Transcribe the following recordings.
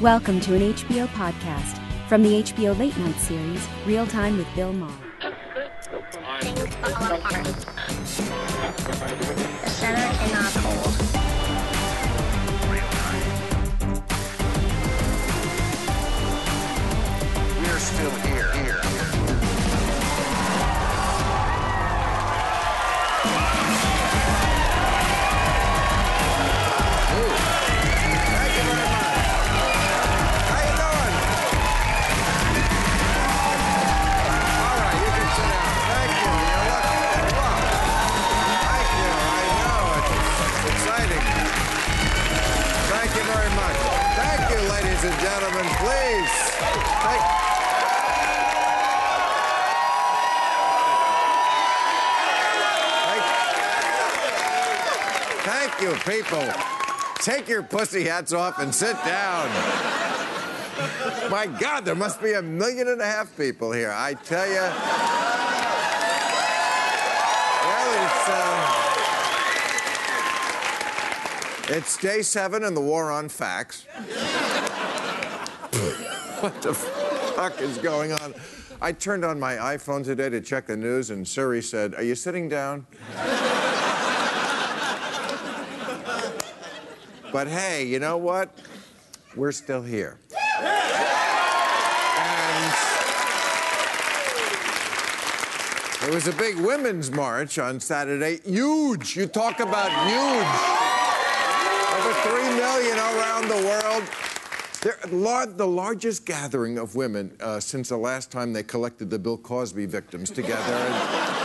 Welcome to an HBO podcast from the HBO Late Night series, Real Time with Bill Maher. We're still here. Please. Thank Thank, thank you, people. Take your pussy hats off and sit down. My God, there must be a million and a half people here. I tell you. Well, it's uh, it's day seven in the war on facts. What the fuck is going on? I turned on my iPhone today to check the news, and Siri said, "Are you sitting down?" But hey, you know what? We're still here. There was a big women's march on Saturday. Huge. You talk about huge. Over three million around the world. They're lar- the largest gathering of women uh, since the last time they collected the Bill Cosby victims together.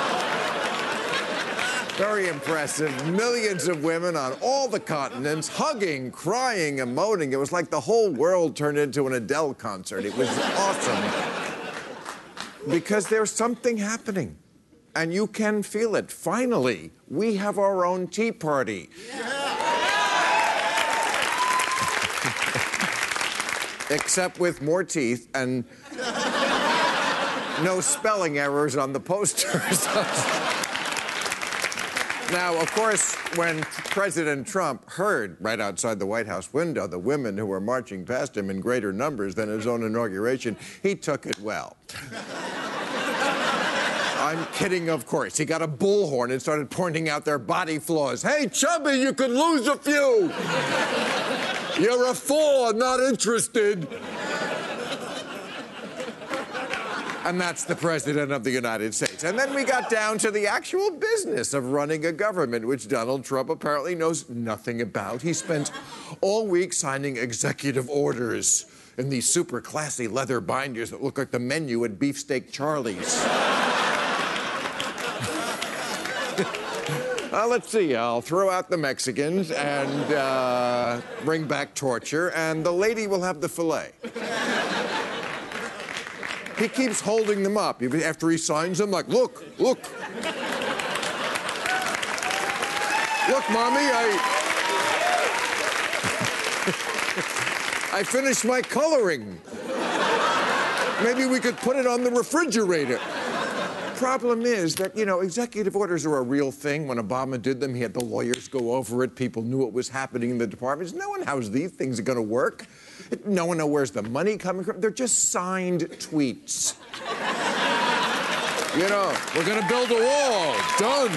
Very impressive. Millions of women on all the continents hugging, crying, emoting. It was like the whole world turned into an Adele concert. It was awesome. Because there's something happening. And you can feel it. Finally, we have our own tea party. Except with more teeth and no spelling errors on the posters. Now, of course, when President Trump heard right outside the White House window the women who were marching past him in greater numbers than his own inauguration, he took it well. I'm kidding, of course. He got a bullhorn and started pointing out their body flaws. Hey, Chubby, you could lose a few. You're a four, not interested. And that's the President of the United States. And then we got down to the actual business of running a government, which Donald Trump apparently knows nothing about. He spent all week signing executive orders in these super classy leather binders that look like the menu at Beefsteak Charlie's. Uh, let's see. I'll throw out the Mexicans and uh, bring back torture, and the lady will have the fillet. He keeps holding them up. After he signs them, like, look, look. Look, mommy, I. I finished my coloring. Maybe we could put it on the refrigerator. The problem is that, you know, executive orders are a real thing. When Obama did them, he had the lawyers go over it. People knew what was happening in the departments. No one knows these things are going to work. No one knows where's the money coming from. They're just signed tweets. you know, we're going to build a wall. Done.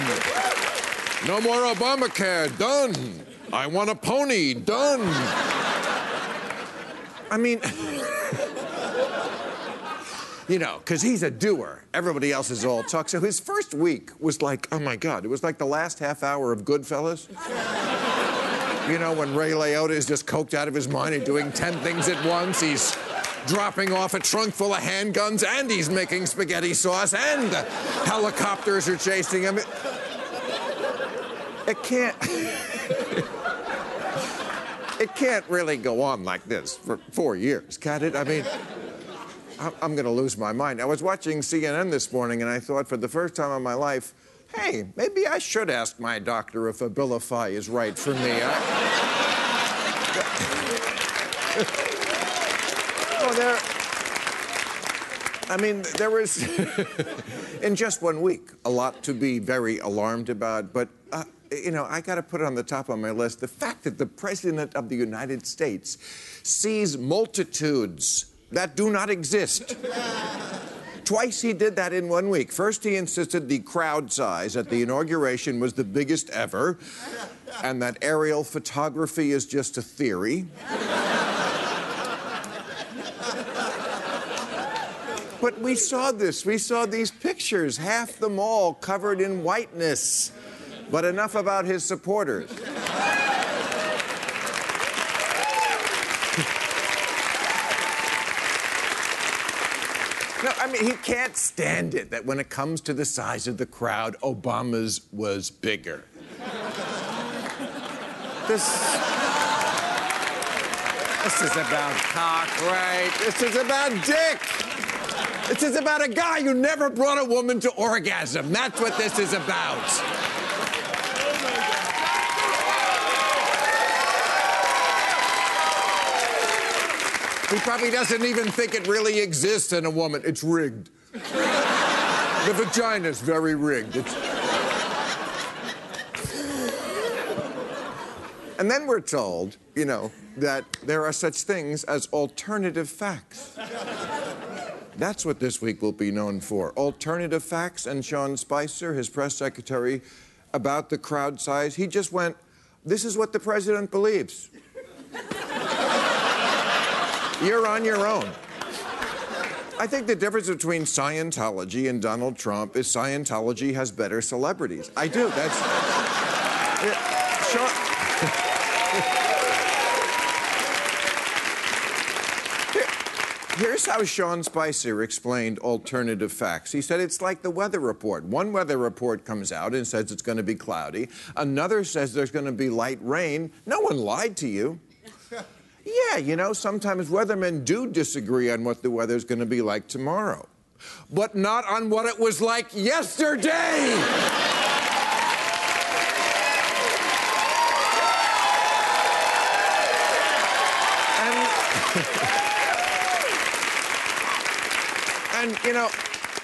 No more Obamacare. Done. I want a pony. Done. I mean, you know, because he's a doer. Everybody else is all talk. So his first week was like, oh my God, it was like the last half hour of Goodfellas. You know, when Ray Liotta is just coked out of his mind and doing 10 things at once, he's dropping off a trunk full of handguns, and he's making spaghetti sauce, and helicopters are chasing him. It, it can't. it can't really go on like this for four years, can it? I mean, I'm going to lose my mind. I was watching CNN this morning, and I thought for the first time in my life, hey, maybe I should ask my doctor if Abilify is right for me. I... oh, there. I mean, there was, in just one week, a lot to be very alarmed about. But uh, you know, I got to put it on the top of my list. The fact that the President of the United States sees multitudes that do not exist. Twice he did that in one week. First, he insisted the crowd size at the inauguration was the biggest ever, and that aerial photography is just a theory. But we saw this. We saw these pictures, half the mall covered in whiteness. But enough about his supporters. No, I mean, he can't stand it that when it comes to the size of the crowd, Obama's was bigger. This. This is about cock, right? This is about dick. This is about a guy who never brought a woman to orgasm. That's what this is about. He probably doesn't even think it really exists in a woman. It's rigged. The vagina's very rigged. It's... And then we're told, you know, that there are such things as alternative facts. That's what this week will be known for. Alternative facts and Sean Spicer, his press secretary, about the crowd size. He just went, This is what the president believes. You're on your own. I think the difference between Scientology and Donald Trump is Scientology has better celebrities. I do. That's. Yeah. Here's how Sean Spicer explained alternative facts. He said it's like the weather report. One weather report comes out and says it's going to be cloudy. Another says there's going to be light rain. No one lied to you. Yeah, you know, sometimes weathermen do disagree on what the weather's going to be like tomorrow, but not on what it was like yesterday. and, and, you know,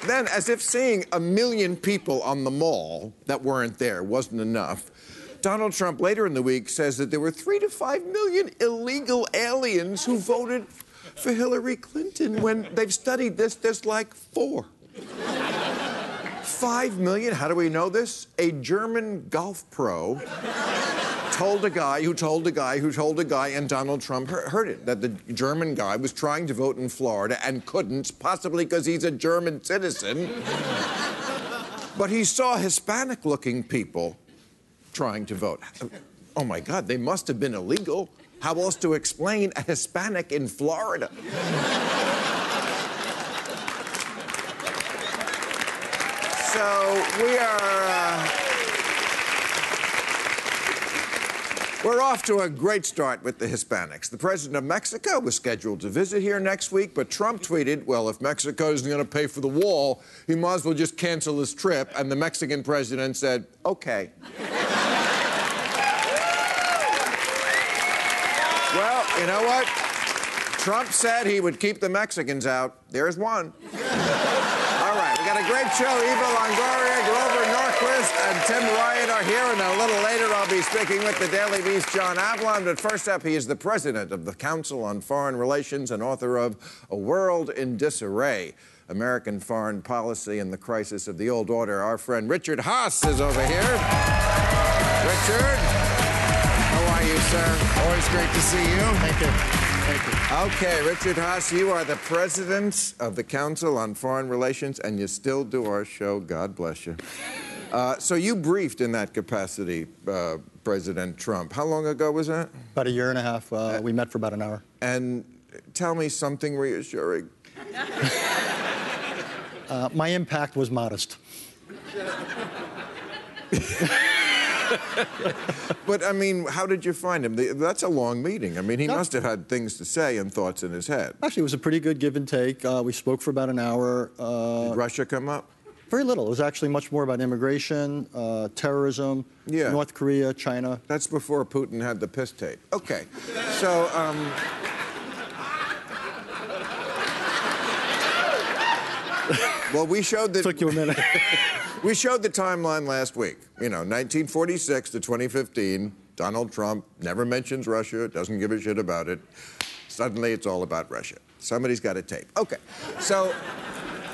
then, as if seeing a million people on the mall that weren't there wasn't enough, Donald Trump later in the week says that there were three to five million illegal aliens who voted for Hillary Clinton when they've studied this, there's like four. Five million? How do we know this? A German golf pro told a guy who told a guy who told a guy, and Donald Trump heard it, that the German guy was trying to vote in Florida and couldn't, possibly because he's a German citizen. but he saw Hispanic looking people trying to vote. Oh my God, they must have been illegal. How else to explain a Hispanic in Florida? so we are. Uh, We're off to a great start with the Hispanics. The president of Mexico was scheduled to visit here next week, but Trump tweeted, well, if Mexico isn't going to pay for the wall, he might as well just cancel his trip. And the Mexican president said, okay. Well, you know what? Trump said he would keep the Mexicans out. There's one. All right, we got a great show. Eva Longoria, Grover Norquist, and Tim Ryan are here, and a little later I'll be speaking with the Daily Beast, John Avlon. But first up, he is the president of the Council on Foreign Relations and author of A World in Disarray. American foreign policy and the crisis of the old order. Our friend Richard Haass is over here. Richard you, sir. Always great to see you. Thank you. Thank you. Okay, Richard Haass, you are the president of the Council on Foreign Relations, and you still do our show. God bless you. Uh, so you briefed in that capacity uh, President Trump. How long ago was that? About a year and a half. Uh, uh we met for about an hour. And tell me something reassuring. Uh, my impact was modest. but I mean, how did you find him? That's a long meeting. I mean, he no. must have had things to say and thoughts in his head. Actually, it was a pretty good give and take. Uh, we spoke for about an hour. Uh, did Russia come up? Very little. It was actually much more about immigration, uh, terrorism, yeah. North Korea, China. That's before Putin had the piss tape. Okay. so, um, well, we showed the. Took you a minute. we showed the timeline last week. You know, 1946 to 2015. Donald Trump never mentions Russia, doesn't give a shit about it. Suddenly, it's all about Russia. Somebody's got a tape. Okay, so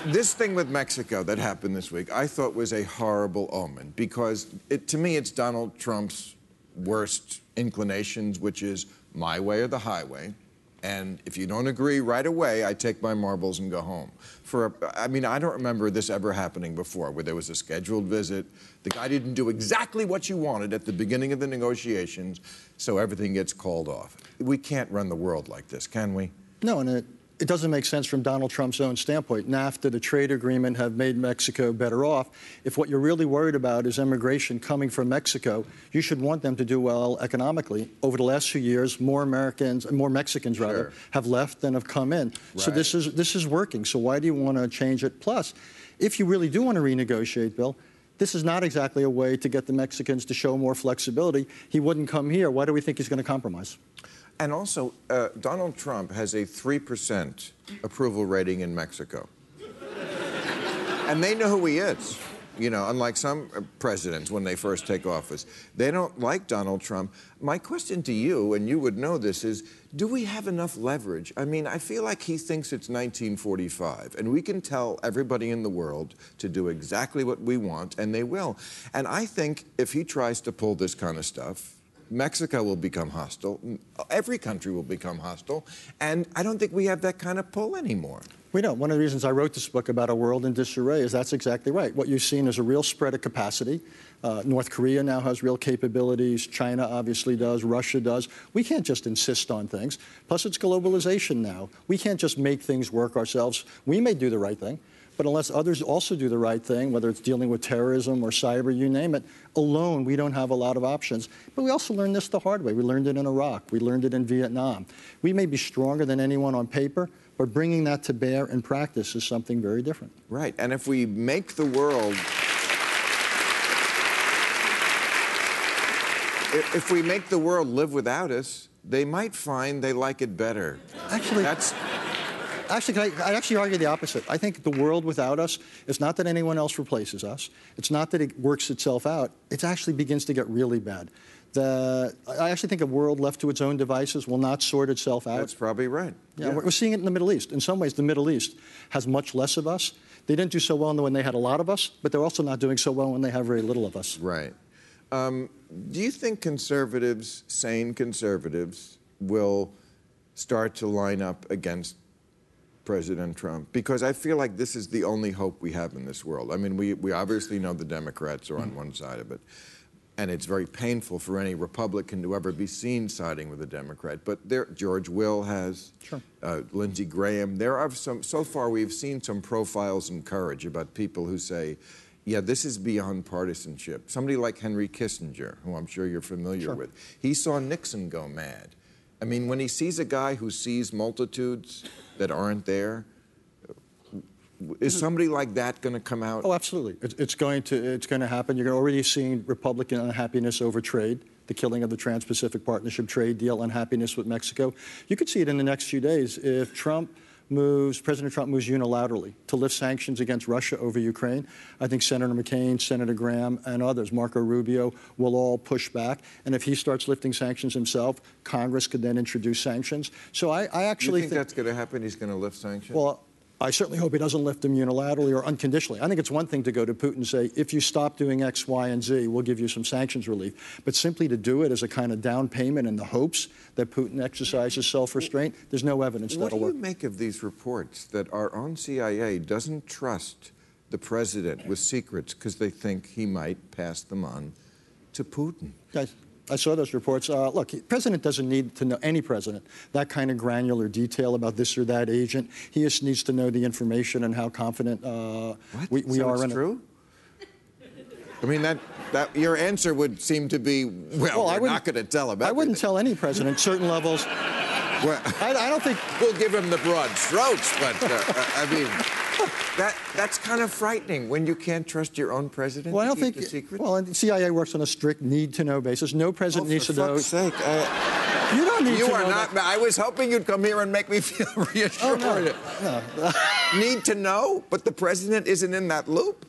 this thing with Mexico that happened this week, I thought was a horrible omen because it, to me, it's Donald Trump's worst inclinations, which is my way or the highway. And if you don't agree right away, I take my marbles and go home. For a, I mean, I don't remember this ever happening before, where there was a scheduled visit. The guy didn't do exactly what you wanted at the beginning of the negotiations, so everything gets called off. We can't run the world like this, can we? No, and it, it doesn't make sense from Donald Trump's own standpoint. NAFTA, the trade agreement, have made Mexico better off. If what you're really worried about is immigration coming from Mexico, you should want them to do well economically. Over the last few years, more Americans, more Mexicans rather, Sure. have left than have come in. So this is this is working. So why do you want to change it? Plus, if you really do want to renegotiate, Bill. This is not exactly a way to get the Mexicans to show more flexibility. He wouldn't come here. Why do we think he's going to compromise? And also, uh, Donald Trump has a 3% approval rating in Mexico. and they know who he is. You know, unlike some uh, presidents when they first take office, they don't like Donald Trump. My question to you, and you would know this, is do we have enough leverage? I mean, I feel like he thinks it's 1945, and we can tell everybody in the world to do exactly what we want, and they will. And I think if he tries to pull this kind of stuff, Mexico will become hostile. Every country will become hostile. And I don't think we have that kind of pull anymore. We don't. One of the reasons I wrote this book about a world in disarray is that's exactly right. What you've seen is a real spread of capacity. Uh, North Korea now has real capabilities. China obviously does. Russia does. We can't just insist on things. Plus, it's globalization now. We can't just make things work ourselves. We may do the right thing, but unless others also do the right thing, whether it's dealing with terrorism or cyber, you name it, alone we don't have a lot of options. But we also learned this the hard way. We learned it in Iraq. We learned it in Vietnam. We may be stronger than anyone on paper, but bringing that to bear in practice is something very different. Right. And if we make the world. If we make the world live without us, they might find they like it better. Actually, That's. Actually, can I, I'd actually argue the opposite. I think the world without us, it's not that anyone else replaces us. It's not that it works itself out. It actually begins to get really bad. The, I actually think a world left to its own devices will not sort itself out. That's probably right. Yeah, We're we're seeing it in the Middle East. In some ways, the Middle East has much less of us. They didn't do so well when they had a lot of us, but they're also not doing so well when they have very little of us. Right. Um, do you think conservatives, sane conservatives, will start to line up against President Trump? Because I feel like this is the only hope we have in this world. I mean, we, we obviously know the Democrats are on one side of it. And it's very painful for any Republican to ever be seen siding with a Democrat. But there, George Will has, Sure. uh, Lindsey Graham. There are some. So far, we've seen some profiles and courage about people who say, "Yeah, this is beyond partisanship." Somebody like Henry Kissinger, who I'm sure you're familiar Sure. with, he saw Nixon go mad. I mean, when he sees a guy who sees multitudes that aren't there, is somebody like that going to come out? Oh, absolutely. It's, going to it's going to happen. You're already seeing Republican unhappiness over trade, the killing of the Trans-Pacific Partnership trade deal, unhappiness with Mexico. You could see it in the next few days if Trump moves, President Trump moves unilaterally to lift sanctions against Russia over Ukraine. I think Senator McCain, Senator Graham, and others, Marco Rubio, will all push back. And if he starts lifting sanctions himself, Congress could then introduce sanctions. So I, I Do you actually think, that's going to happen? He's going to lift sanctions? well, I certainly hope he doesn't lift them unilaterally or unconditionally. I think it's one thing to go to Putin and say, if you stop doing X, Y, and Z, we'll give you some sanctions relief. But simply to do it as a kind of down payment in the hopes that Putin exercises self restraint, there's no evidence What that'll work. What do you work. make of these reports that our own CIA doesn't trust the president with secrets because they think he might pass them on to Putin? Guys, I saw those reports. Uh, look, president doesn't need to know, any president, that kind of granular detail about this or that agent. He just needs to know the information and how confident uh, we, we so are in it. true? I mean, that, that your answer would seem to be, well, I we're wouldn't- going to tell him I wouldn't tell any president certain levels. Well, I, I don't think we'll give him the broad strokes, but uh, I mean, that that's kind of frightening when you can't trust your own president Well, I don't think. the secret. Well, and the CIA works on a strict need-to-know basis. No oh, president needs for to know. fuck's sake. I, You don't need You to are know not. that. I was hoping you'd come here and make me feel reassured. Oh, no. Need to know, but the president isn't in that loop.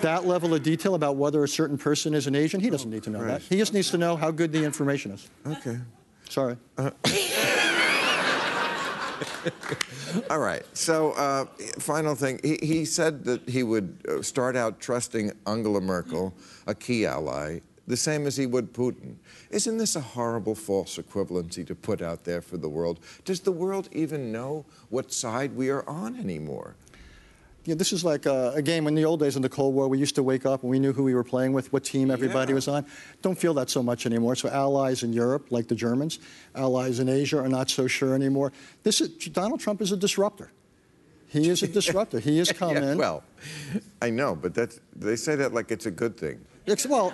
that level of detail about whether a certain person is an agent, he doesn't need to know that. He just needs to know how good the information is. Okay. Sorry. All right. So, uh, final thing. He, he said that he would uh, start out trusting Angela Merkel, a key ally, the same as he would Putin. Isn't this a horrible false equivalency to put out there for the world? Does the world even know what side we are on anymore? Yeah, this is like a, a game in the old days in the Cold War. We used to wake up and we knew who we were playing with, what team everybody Yeah. was on. Don't feel that so much anymore. So allies in Europe, like the Germans, allies in Asia are not so sure anymore. This is, Donald Trump is a disruptor. He is a disruptor. He has come Yeah, in. well, I know, but that's, they say that like it's a good thing. It's, well,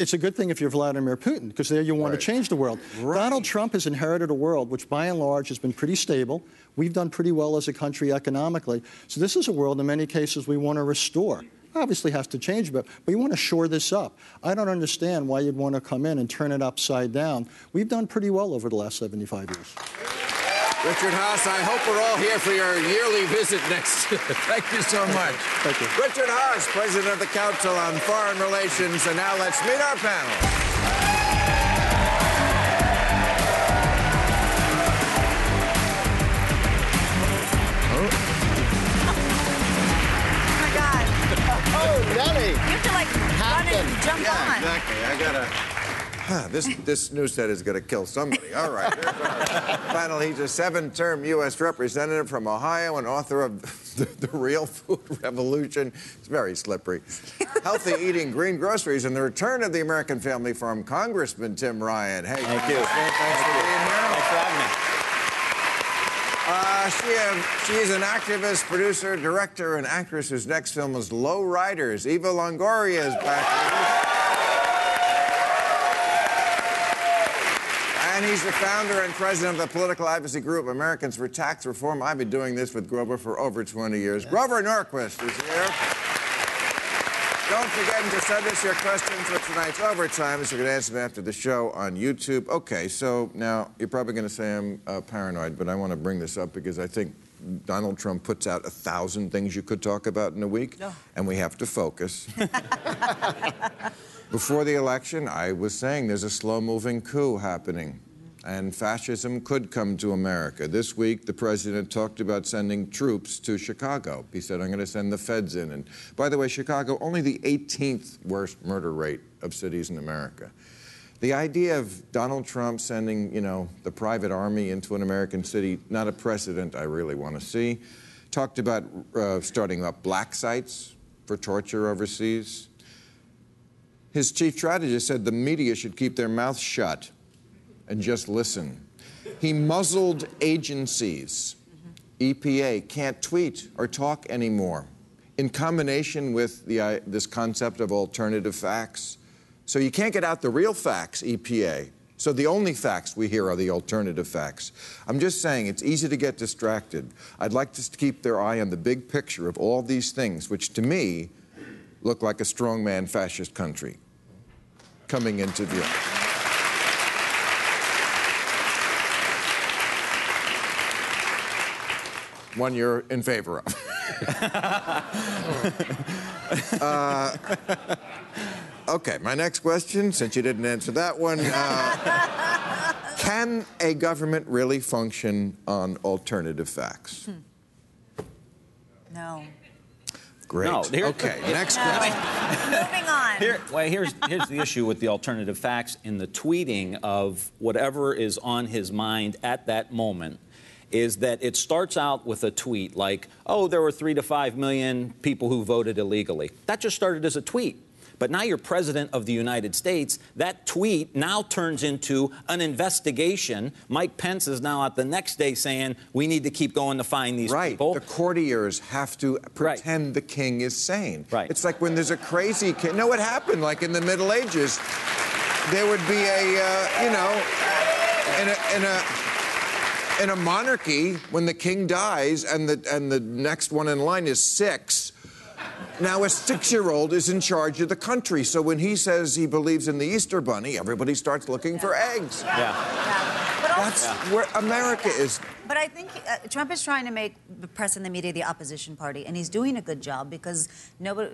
it's a good thing if you're Vladimir Putin, because there you want Right. to change the world. Right. Donald Trump has inherited a world which, by and large, has been pretty stable. We've done pretty well as a country economically. So this is a world, in many cases, we want to restore. Obviously, has to change a bit, but you want to shore this up. I don't understand why you'd want to come in and turn it upside down. We've done pretty well over the last 75 years. Richard Haass, I hope we're all here for your yearly visit next. Thank you so much. Thank you. Richard Haass, President of the Council on Foreign Relations. And now let's meet our panel. Oh my God. Oh, Nelly. You have to like run and jump Yeah, on. exactly. I gotta. Huh, this this news set is gonna kill somebody. All right. Panel. He's a seven-term U.S. representative from Ohio and author of the, the Real Food Revolution. It's very slippery. Healthy eating, green groceries, and the return of the American Family Farm. Congressman Tim Ryan. Hey, Thank you. Congressman, Thanks for being here. Thanks for having me. Uh, she, uh, she's an activist, producer, director, and actress whose next film is Low Riders. Eva Longoria is back And he's the founder and president of the political advocacy group Americans for Tax Reform. I've been doing this with Grover for over 20 years. Grover Norquist is here. Don't forget to send us your questions for tonight's overtime, so you can answer them after the show on YouTube. Okay, so now you're probably going to say I'm uh, paranoid, but I want to bring this up because I think Donald Trump puts out a thousand things you could talk about in a week, and we have to focus. Before the election, I was saying there's a slow moving coup happening, and fascism could come to America. This week, the president talked about sending troops to Chicago. He said, I'm going to send the feds in. And by the way, Chicago, only the 18th worst murder rate of cities in America. The idea of Donald Trump sending, you know, the private army into an American city, not a precedent I really want to see. Talked about uh, starting up black sites for torture overseas. His chief strategist said the media should keep their mouths shut and just listen. He muzzled agencies. EPA can't tweet or talk anymore. In combination with the, uh, this concept of alternative facts. So you can't get out the real facts, EPA. So the only facts we hear are the alternative facts. I'm just saying it's easy to get distracted. I'd like to keep their eye on the big picture of all these things, which to me look like a strongman fascist country coming into view. One you're in favor of. Uh, okay, my next question, since you didn't answer that one. Uh, can a government really function on alternative facts? No. Great. No, here- okay, next No. question. Moving on. Here, well, here's, here's the issue with the alternative facts in the tweeting of whatever is on his mind at that moment is that it starts out with a tweet like, oh, there were three to five million people who voted illegally. That just started as a tweet. But now you're president of the United States. That tweet now turns into an investigation. Mike Pence is now out the next day saying we need to keep going to find these people. Right. people. The courtiers have to pretend the king is sane. Right. It's like when there's a crazy king. No, it happened like in the Middle Ages. There would be a, uh, you know, in a, in a in a monarchy when the king dies and the and the next one in line is six. Now a six-year-old is in charge of the country. So when he says he believes in the Easter Bunny, everybody starts looking for eggs. yeah. That's where America is. But I think uh, Trump is trying to make the press and the media the opposition party, and he's doing a good job because nobody,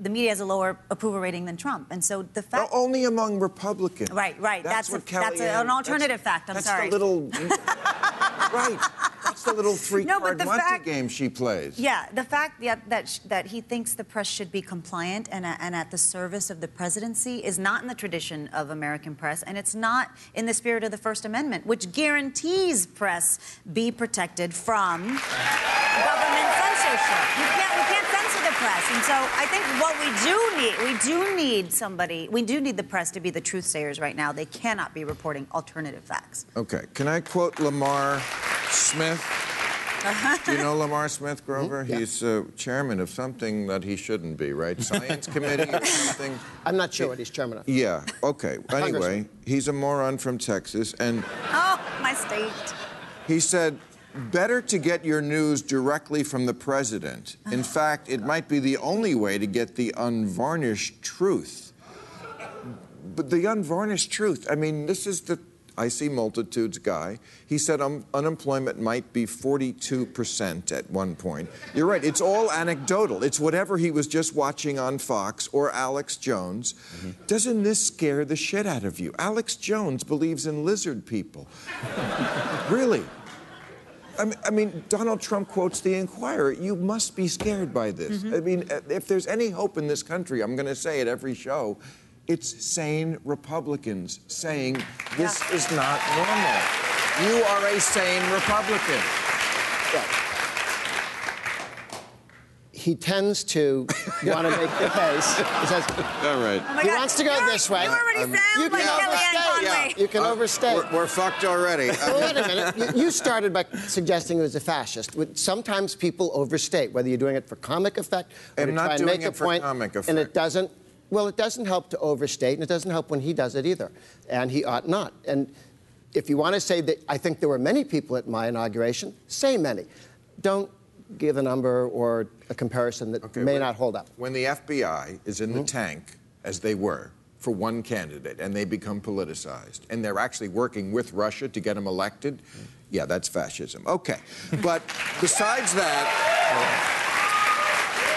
the media has a lower approval rating than Trump, and so the Well, fact. only among Republicans. Right, right. That's what a- that's a- an alternative that's- fact. I'm that's sorry. the little. right. That's the little three No, card the Monte fact- game she plays. Yeah, the fact that that, sh- that he thinks the press should be compliant and, a- and at the service of the presidency is not in the tradition of American press, and it's not in the spirit of the First Amendment, which guarantees press be protected from government censorship. You can't, we can't censor the press, and so I think what we do need, we do need somebody, we do need the press to be the truth sayers right now. They cannot be reporting alternative facts. Okay. Can I quote Lamar Smith? Do you know Lamar Smith, Grover? He's uh, chairman of something that he shouldn't be, right? Science committee or something? I'm not sure what he's chairman of. Yeah, okay. Anyway, he's a moron from Texas, and Oh, my state. he said, better to get your news directly from the president. In fact, it might be the only way to get the unvarnished truth. But the unvarnished truth, I mean, this is the I see multitudes guy. He said um, unemployment might be 42% at one point. You're right, it's all anecdotal. It's whatever he was just watching on Fox or Alex Jones. Doesn't this scare the shit out of you? Alex Jones believes in lizard people. really? I mean, I mean, Donald Trump quotes the Inquirer. You must be scared by this. I mean, uh, if there's any hope in this country, I'm going to say it every show, it's sane Republicans saying this Yeah. is not normal. You are a sane Republican. He tends to want to make the case. He says, All right. Oh He God, wants to go you already- this way. You already Um, sound you like can Kellyanne overstate. Conway. You can Uh, overstate. We're, we're fucked already. Well, wait a minute. You, you started by suggesting he was a fascist. Would- Sometimes people overstate, whether you're doing it for comic effect or I'm to not try and doing make it a for point. comic And it doesn't. Well, it doesn't help to overstate, and it doesn't help when he does it either. And he ought not. And if you want to say that I think there were many people at my inauguration, say many. Don't give a number or a comparison that Okay, may not hold up. When the FBI is in the hmm? tank, as they were, for one candidate, and they become politicized, and they're actually working with Russia to get him elected, hmm. yeah, that's fascism. Okay. But besides that,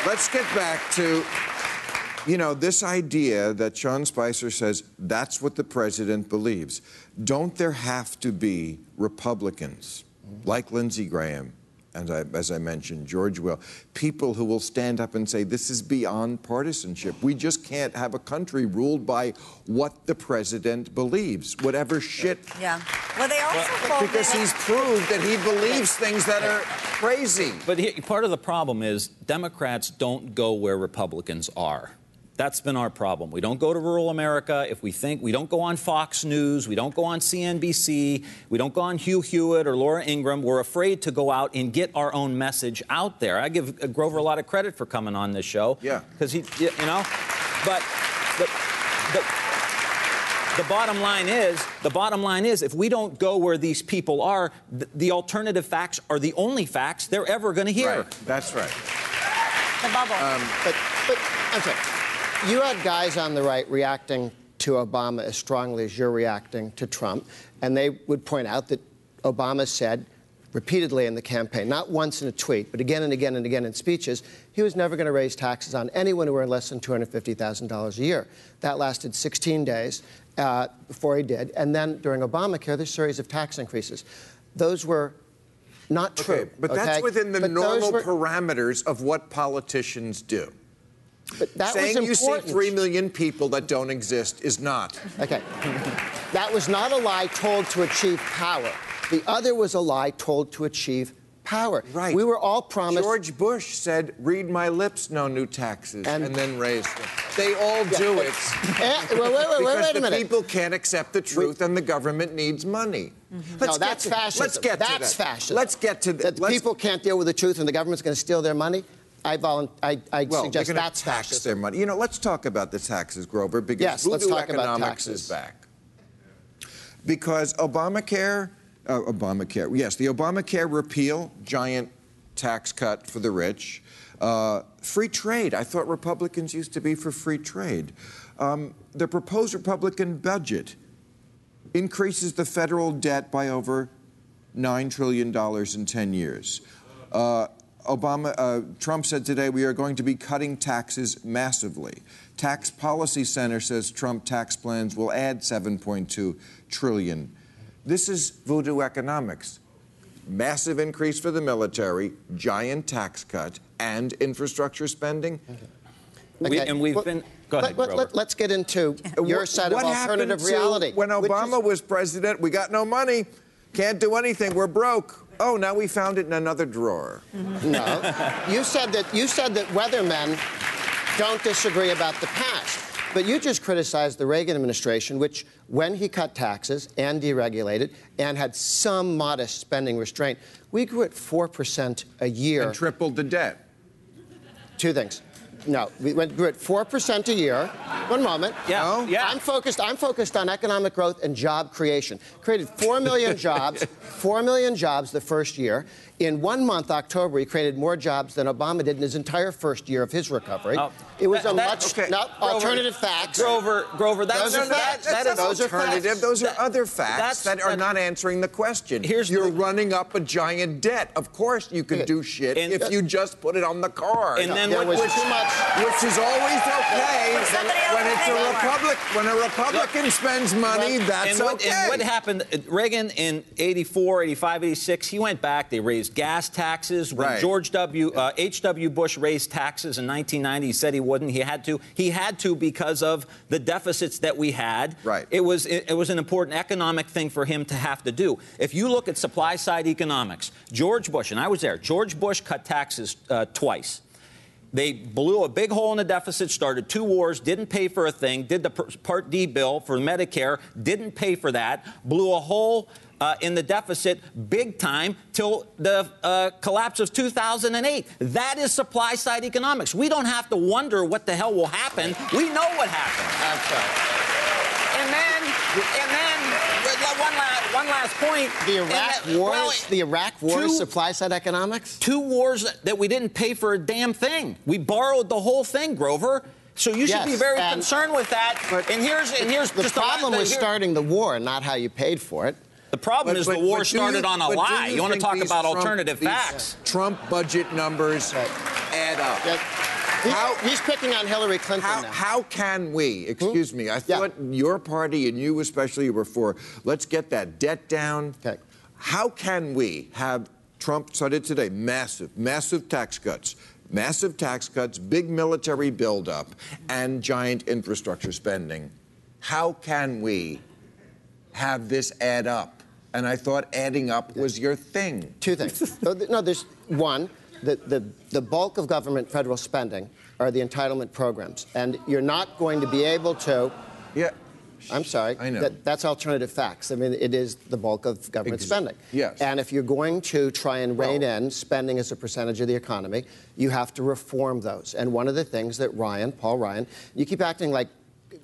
let's get back to, you know, this idea that Sean Spicer says that's what the president believes. Don't there have to be Republicans hmm. like Lindsey Graham? And I, as I mentioned, George Will, people who will stand up and say, This is beyond partisanship. We just can't have a country ruled by what the president believes, whatever shit. Yeah. Well, they also folded. Because he's proved that he believes things that are crazy. But he, part of the problem is Democrats don't go where Republicans are. That's been our problem. We don't go to rural America. If we think we don't go on Fox News, we don't go on CNBC, we don't go on Hugh Hewitt or Laura Ingraham. We're afraid to go out and get our own message out there. I give uh, Grover a lot of credit for coming on this show. Yeah. Because he, you know, but the, the, the bottom line is, the bottom line is, if we don't go where these people are, th- the alternative facts are the only facts they're ever going to hear. Right. That's right. the bubble. Um, but, but I'm sorry. You had guys on the right reacting to Obama as strongly as you're reacting to Trump, and they would point out that Obama said repeatedly in the campaign, not once in a tweet, but again and again and again in speeches, he was never going to raise taxes on anyone who earned less than $250,000 a year. That lasted 16 days uh, before he did, and then during Obamacare, there's a series of tax increases. Those were not true. Okay, but that's within the But normal were- parameters of what politicians do. But that Saying was you see three million people that don't exist is not. Okay. That was not a lie told to achieve power. The other was a lie told to achieve power. Right. We were all promised. George Bush said, "Read my lips, no new taxes," and, And- then raised them. They all Yeah, do it. Eh, wait, wait, wait, wait, because wait a the people can't accept the truth, and the government needs money. Let's no, that's to- fascism. Let's get that's to that. fascism. Let's get to that. people can't deal with the truth, and the government's going to steal their money. I volun- I, I Well, suggest they're that's tax fascism. their money. You know, let's talk about the taxes, Grover, because Yes, let's talk about economics taxes. is back. Because Obamacare, uh, Obamacare, yes, the Obamacare repeal, giant tax cut for the rich. Uh, free trade. I thought Republicans used to be for free trade. Um, the proposed Republican budget, increases the federal debt by over $9 trillion in 10 years. Uh, Obama, uh, Trump said today we are going to be cutting taxes massively. Tax Policy Center says Trump tax plans will add 7.2 trillion. This is voodoo economics. Massive increase for the military, giant tax cut, and infrastructure spending. We, and we've Well, been. Go ahead, let, Grover. us get into your What- side of what happened alternative to reality. When Obama is- was president, we got no money, can't do anything, we're broke. Oh, now we found it in another drawer. No. You said that you said that weathermen don't disagree about the past. But you just criticized the Reagan administration, which, when he cut taxes and deregulated and had some modest spending restraint, we grew at 4% a year. And tripled the debt. Two things. No, we went, grew at 4% a year. One moment. Yeah, No? yeah. I'm focused, I'm focused on economic growth and job creation. Created 4 million jobs, 4 million jobs the first year. In one month, October, he created more jobs than Obama did in his entire first year of his recovery. Oh, it was that- a that- much, okay. no, Grover, alternative facts. Grover, Grover, that's Those are that- facts. that is- Those are alternative. facts. Those are That- other facts that are that- not answering the question. Here's You're the- running up a giant debt. Of course, you can do shit And- if you just put it on the card. And then There what- was which- too much. which is always okay But somebody else when it's a republic. When a Republican spends money, that's and what, okay. and what happened? Reagan in 84, 85, 86, he went back. They raised gas taxes. When Right. George W. Uh, H.W. Bush raised taxes in 1990, he said he wouldn't. He had to. He had to because of the deficits that we had. Right. It was it, it was an important economic thing for him to have to do. If you look at supply side economics, George Bush and I was there. George Bush cut taxes uh, twice. They blew a big hole in the deficit, started two wars, didn't pay for a thing, did the Part D bill for Medicare, didn't pay for that, blew a hole uh, in the deficit big time till the uh, collapse of 2008. That is supply side economics. We don't have to wonder what the hell will happen. We know what happened. And then, and then, one last, one last point. The Iraq that- War, well, the Iraq War, two- is supply side economics. two wars that we didn't pay for a damn thing. We borrowed the whole thing, Grover. So you should be very concerned with that. And here's and here's The just problem the, was here- starting the war, not how you paid for it. The problem But- is but- the war started you- on a lie. You, want to talk about Trump- alternative these uh, facts? Trump budget numbers Right. add up. Yeah. He's, How- he's picking on Hillary Clinton How, now. how can we, hmm? excuse me, I Yeah. thought your party and you especially were for, let's get that debt down. Okay. How can we have, Trump started today, massive, massive tax cuts, massive tax cuts, big military buildup, and giant infrastructure spending? How can we have this add up? And I thought adding up was your thing. Two things. no, no, there's one. The, the, the bulk of government federal spending are the entitlement programs. And you're not going to be able to. Yeah. I'm sorry. I know. That, that's alternative facts. I mean, it is the bulk of government Ex- spending. yes. And if you're going to try and rein Well- in spending as a percentage of the economy, you have to reform those. And one of the things that Ryan, Paul Ryan, you keep acting like.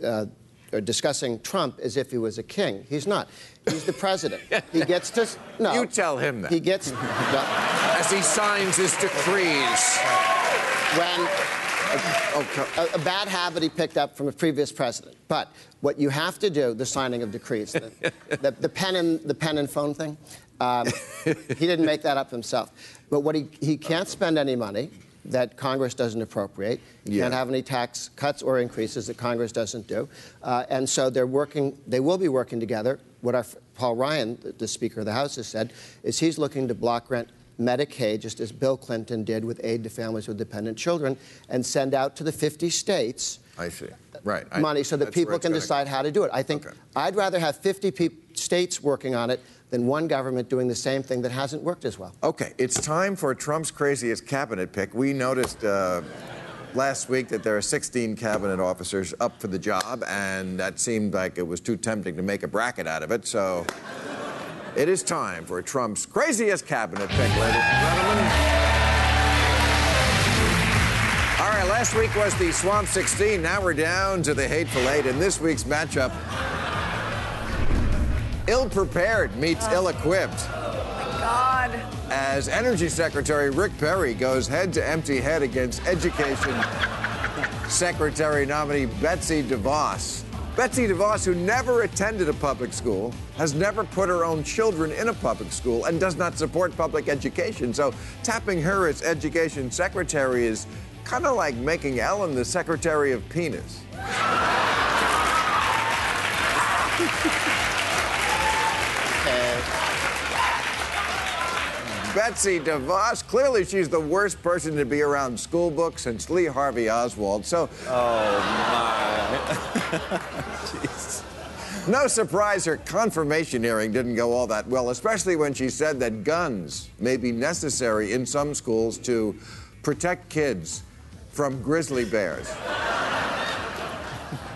Uh, or discussing Trump as if he was a king. He's not. He's the president. He gets to no. You tell him that. He gets no, As he signs his decrees. when Oh, a, a bad habit he picked up from a previous president. But what you have to do, the signing of decrees, the, the, the pen and the pen and phone thing, um, he didn't make that up himself. But what he, he can't spend any money that Congress doesn't appropriate. He Yeah. can't have any tax cuts or increases that Congress doesn't do. Uh, and so they're working, they will be working together. What our, Paul Ryan, the- Speaker of the House, has said is he's looking to block grant Medicaid, just as Bill Clinton did with aid to families with dependent children, and send out to the 50 states I see. Right. I- money so that people can decide how to do it. I think Okay. I'd rather have 50 peop states working on it than one government doing the same thing that hasn't worked as well. Okay, it's time for Trump's craziest cabinet pick. We noticed uh, last week that there are 16 cabinet officers up for the job, and that seemed like it was too tempting to make a bracket out of it. So it is time for Trump's craziest cabinet pick, ladies and gentlemen. All right, last week was the Swamp 16. Now we're down to the Hateful Eight. In this week's matchup, ill prepared meets oh. ill equipped oh God. as Energy Secretary Rick Perry goes head to empty head against Education Secretary nominee Betsy DeVos. Betsy DeVos, who never attended a public school, has never put her own children in a public school, and does not support public education. So tapping her as education secretary is kind of like making Ellen the secretary of penis. Betsy DeVos, clearly she's the worst person to be around school books since Lee Harvey Oswald. So. Oh, my. No surprise her confirmation hearing didn't go all that well, especially when she said that guns may be necessary in some schools to protect kids from grizzly bears.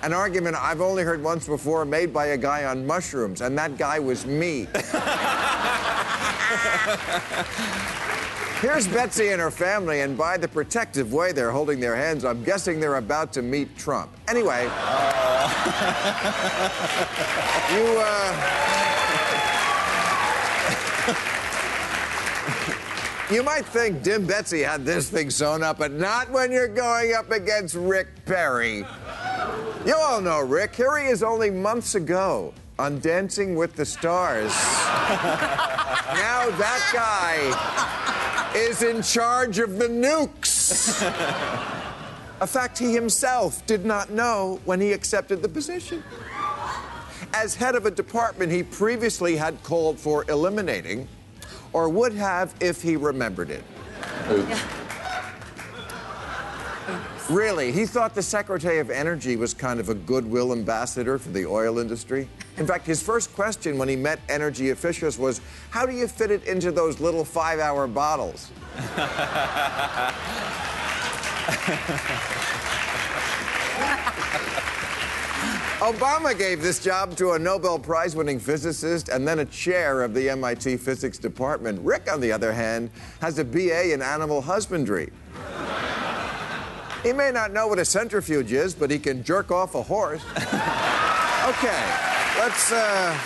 An argument I've only heard once before made by a guy on mushrooms, and that guy was me. Here's Betsy and her family, and by the protective way they're holding their hands, I'm guessing they're about to meet Trump. Anyway, you, uh. you might think Dim Betsy had this thing sewn up, but not when you're going up against Rick Perry. You all know Rick. Here he is only months ago on Dancing with the Stars. now that guy is in charge of the nukes. A fact he himself did not know when he accepted the position. As head of a department he previously had called for eliminating, or would have if he remembered it. Really, he thought the Secretary of Energy was kind of a goodwill ambassador for the oil industry. In fact, his first question when he met energy officials was, How do you fit it into those little five hour bottles? Obama gave this job to a Nobel Prize winning physicist and then a chair of the MIT physics department. Rick, on the other hand, has a BA in animal husbandry. He may not know what a centrifuge is, but he can jerk off a horse. okay, let's uh,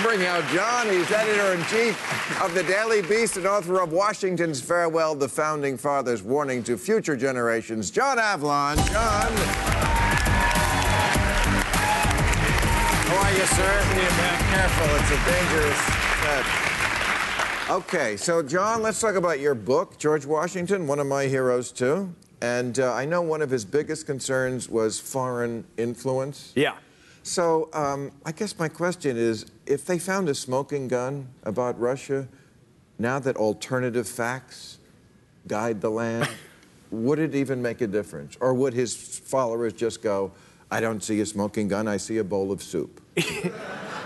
bring out John. He's editor in chief of the Daily Beast and author of Washington's Farewell, the Founding Fathers' Warning to Future Generations. John Avlon. John. How are you, sir? Careful, it's a dangerous set. Okay, so John, let's talk about your book, George Washington, one of my heroes too. And uh, I know one of his biggest concerns was foreign influence. Yeah. So um, I guess my question is if they found a smoking gun about Russia, now that alternative facts guide the land, would it even make a difference? Or would his followers just go, I don't see a smoking gun, I see a bowl of soup?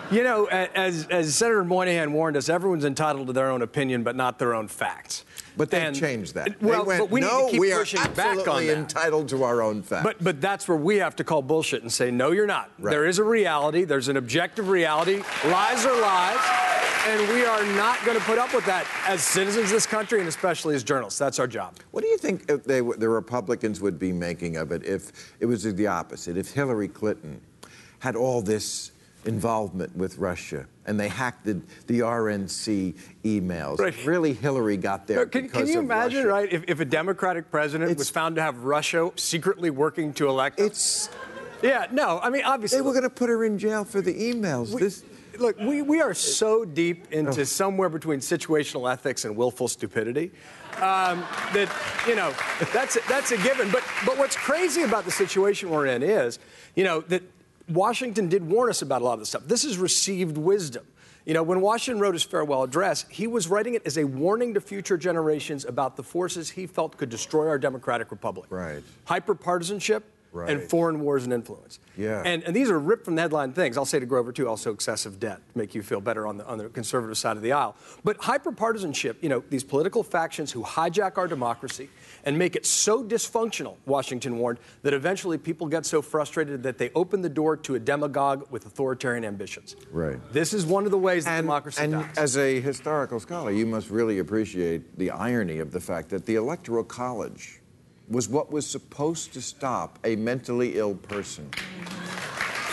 You know, as, as Senator Moynihan warned us, everyone's entitled to their own opinion, but not their own facts. But they And- changed that. Well, went, but we no, need to keep we are pushing back on that. entitled to our own facts. But but that's where we have to call bullshit and say no, you're not. Right. There is a reality. There's an objective reality. Lies are lies, and we are not going to put up with that as citizens of this country and especially as journalists. That's our job. What do you think if they, the Republicans would be making of it if it was the opposite? If Hillary Clinton had all this involvement with Russia and they hacked the, the RNC emails? Right. Really, Hillary got there. Can, because can you imagine, Russia. right, if, if a Democratic president was found to have Russia secretly working to elect him? It's Yeah, no, I mean, obviously. they were going to put her in jail for the emails. We- this Look, we, we are so deep into somewhere between situational ethics and willful stupidity um, that, you know, that's, that's a given. But, but what's crazy about the situation we're in is, you know, that Washington did warn us about a lot of this stuff. This is received wisdom. You know, when Washington wrote his farewell address, he was writing it as a warning to future generations about the forces he felt could destroy our democratic republic. Right. Hyperpartisanship right. and foreign wars and influence. Yeah. And, and these are ripped from the headline things. I'll say to Grover, too, also excessive debt make you feel better on the, on the conservative side of the aisle. But hyperpartisanship, you know, these political factions who hijack our democracy and make it so dysfunctional, Washington warned, that eventually people get so frustrated that they open the door to a demagogue with authoritarian ambitions. Right. This is one of the ways that and, democracy and dies. as a historical scholar, you must really appreciate the irony of the fact that the Electoral College was what was supposed to stop a mentally ill person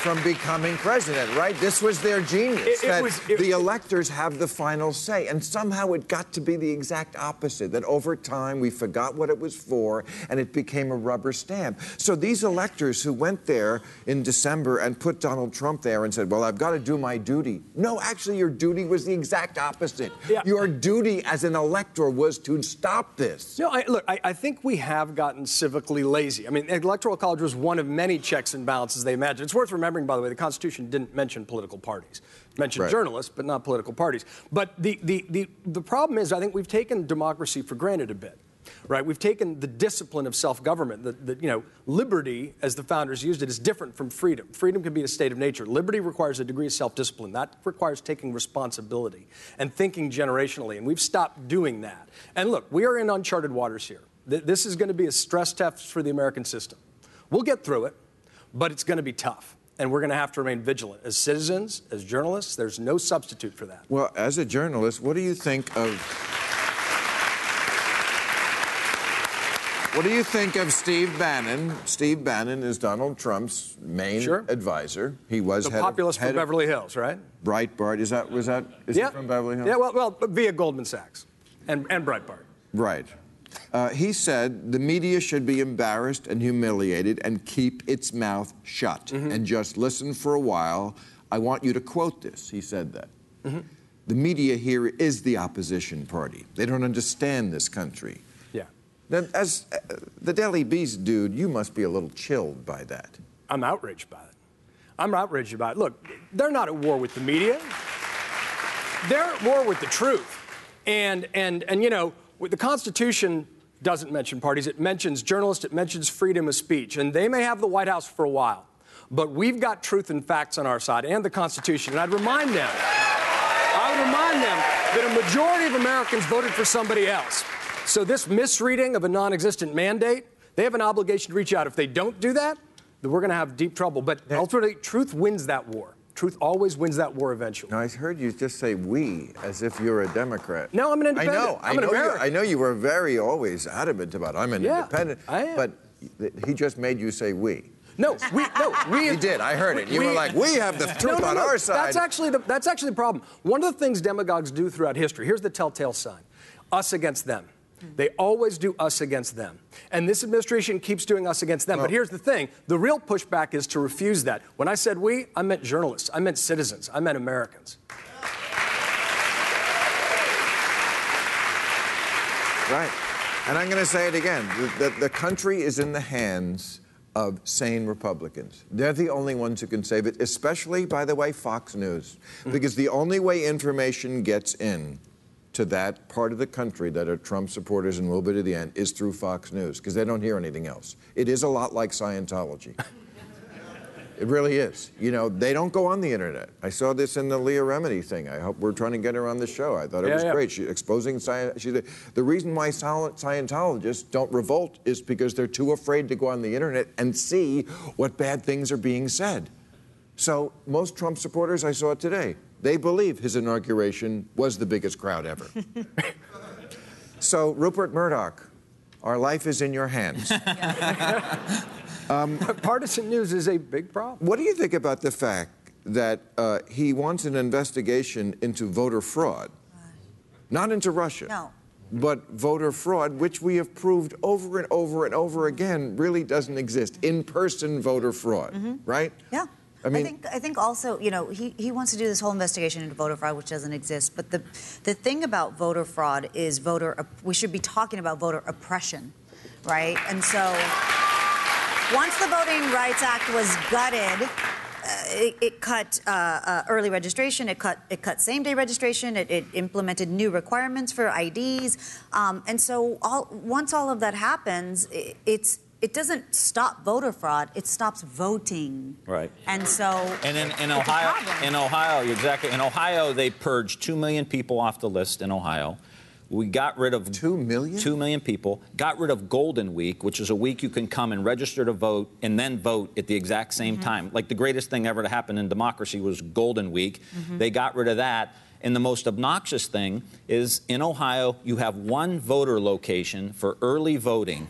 from becoming president, right? This was their genius. It- it that was- it- the electors have the final say. And somehow it got to be the exact opposite, that over time we forgot what it was for and it became a rubber stamp. So these electors who went there in December and put Donald Trump there and said, well, I've got to do my duty. No, actually, your duty was the exact opposite. Yeah. Your duty as an elector was to stop this. No, I, look, I, I think we have gotten civically lazy. I mean, the Electoral College was one of many checks and balances they imagined. It's worth remembering, by the way, the Constitution didn't mention political parties. It mentioned Right. journalists, but not political parties. But the, the, the, the problem is, I think we've taken democracy for granted a bit. Right, we've taken the discipline of self-government. That that, you know, liberty, as the founders used it, is different from freedom. Freedom can be a state of nature. Liberty requires a degree of self-discipline. That requires taking responsibility and thinking generationally. And we've stopped doing that. And look, we are in uncharted waters here. This is going to be a stress test for the American system. We'll get through it, but it's going to be tough. And we're going to have to remain vigilant. As citizens, as journalists, there's no substitute for that. Well, as a journalist, what do you think of What do you think of Steve Bannon? Steve Bannon is Donald Trump's main Sure. advisor. He was The head of- populist head from of Beverly Hills, right? Breitbart. Is that was that is yeah. he from Beverly Hills? Yeah, well, well, via Goldman Sachs and, and Breitbart. Right. Uh, he said the media should be embarrassed and humiliated and keep its mouth shut Mm-hmm. and just listen for a while. I want you to quote this. He said that. Mm-hmm. The media here is the opposition party. They don't understand this country. Yeah. Then, as uh, the Daily Beast dude, you must be a little chilled by that. I'm outraged by it. I'm outraged by it. Look, they're not at war with the media. They're at war with the truth. And and and you know, the Constitution doesn't mention parties. It mentions journalists. It mentions freedom of speech. And they may have the White House for a while, but we've got truth and facts on our side and the Constitution. And I'd remind them, I would remind them that a majority of Americans voted for somebody else. So this misreading of a non-existent mandate, they have an obligation to reach out. If they don't do that, then we're going to have deep trouble. But ultimately, truth wins that war. Truth always wins that war eventually. Now, I heard you just say "we" as if you're a Democrat. No, I'm an independent. I know. I I'm an know. You, American. I know you were very always adamant about. I'm an Yeah, independent. I am. But he just made you say "we." No, we no we. He did. I heard it. You were like, "We have the truth no, no, on no. our side." That's actually the that's actually the problem. One of the things demagogues do throughout history. Here's the telltale sign: us against them. Mm. They always do us against them. And this administration keeps doing us against them. but here's the thing the real pushback is to refuse that. When I said we, I meant journalists, I meant citizens, I meant Americans. Right. And I'm going to say it again. The, the, the country is in the hands of sane Republicans. They're the only ones who can save it, especially, by the way, Fox News. Mm. Because the only way information gets in to that part of the country that are Trump supporters and will be to the end is through Fox News, because they don't hear anything else. It is a lot like Scientology. It really is. You know, they don't go on the internet. I saw this in the Leah Remini thing. I hope we're trying to get her on the show. I thought it Yeah, was yeah. great. She exposing science. She, the reason why Scientologists don't revolt is because they're too afraid to go on the internet and see what bad things are being said. So most Trump supporters I saw today, they believe his inauguration was the biggest crowd ever. so Rupert Murdoch, our life is in your hands. Partisan news is a big problem. What do you think about the fact that uh, he wants an investigation into voter fraud? Not into Russia. No. But voter fraud, which we have proved over and over and over again, really doesn't exist. In person voter fraud, right? Yeah. I mean, think I think also, you know, he, he wants to do this whole investigation into voter fraud, which doesn't exist. But the the thing about voter fraud is voter. We should be talking about voter oppression, right? And so, once the Voting Rights Act was gutted, uh, it, it cut uh, uh, early registration. It cut it cut same day registration. It, it implemented new requirements for IDs. Um, and so, all, once all of that happens, it, it's it doesn't stop voter fraud. It stops voting. Right. And so. And in, in Ohio, in Ohio, exactly. In Ohio, they purged two million people off the list. In Ohio, we got rid of Two million? Two million people. Got rid of Golden Week, which is a week you can come and register to vote and then vote at the exact same Mm-hmm. time. Like the greatest thing ever to happen in democracy was Golden Week. Mm-hmm. They got rid of that. And the most obnoxious thing is in Ohio, you have one voter location for early voting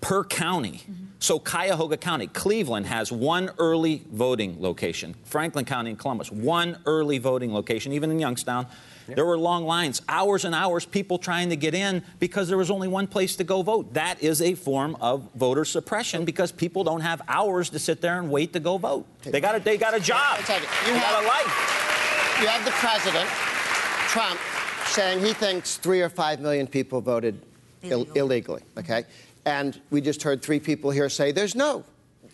per county. Mm-hmm. So Cuyahoga County, Cleveland has one early voting location. Franklin County and Columbus, one early voting location, even in Youngstown. There were long lines, hours and hours, people trying to get in because there was only one place to go vote. That is a form of voter suppression because people don't have hours to sit there and wait to go vote. They got a, they got a job. You they got have- a life. You have the president, Trump, saying he thinks three or five million people voted Ill- illegally. Okay, and we just heard three people here say there's no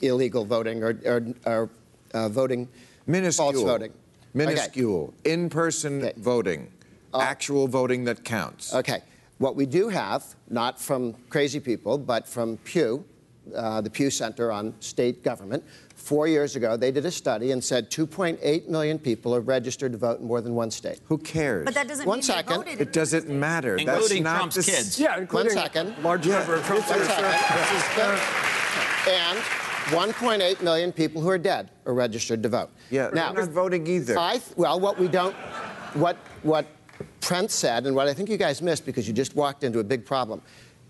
illegal voting or, or, or uh, voting, Minuscule. false voting. Minuscule. In person Okay. Uh, voting. Actual voting that counts. Okay. What we do have, not from crazy people, but from Pew, uh, the Pew Center on State Government, four years ago, they did a study and said 2.8 million people are registered to vote in more than one state. Who cares? But that doesn't One mean second. they voted. it doesn't matter. That's Including not Trump's the s- kids. Yeah, including second. large Yeah. number of Trump One supporters. second. And 1.8 million people who are dead are registered to vote. Yeah, now, they're not voting either. I th- well, what we don't, what what Reince said, and what I think you guys missed because you just walked into a big problem.